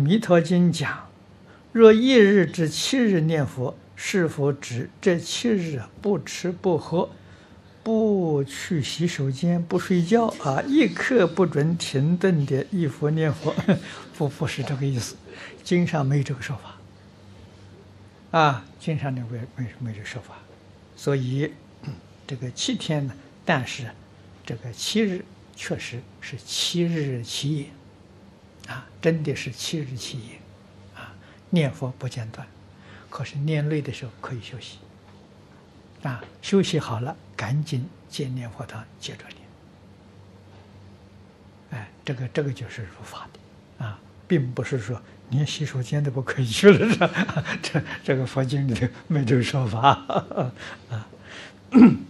《弥陀经》讲：若一日至七日念佛，是否指这七日不吃不喝，不去洗手间，不睡觉啊，一刻不准停顿的忆佛念佛？不，不是这个意思。经上没有这个说法。啊，经上的没没没这个说法。所以这个七天呢，但是这个七日确实是七日七夜。啊，真的是七日七夜，啊，念佛不间断，可是念累的时候可以休息，啊，休息好了赶紧进念佛堂接着念，哎，这个这个就是如法的，啊，并不是说连洗手间都不可以去了，这这个佛经里头没这个说法，啊。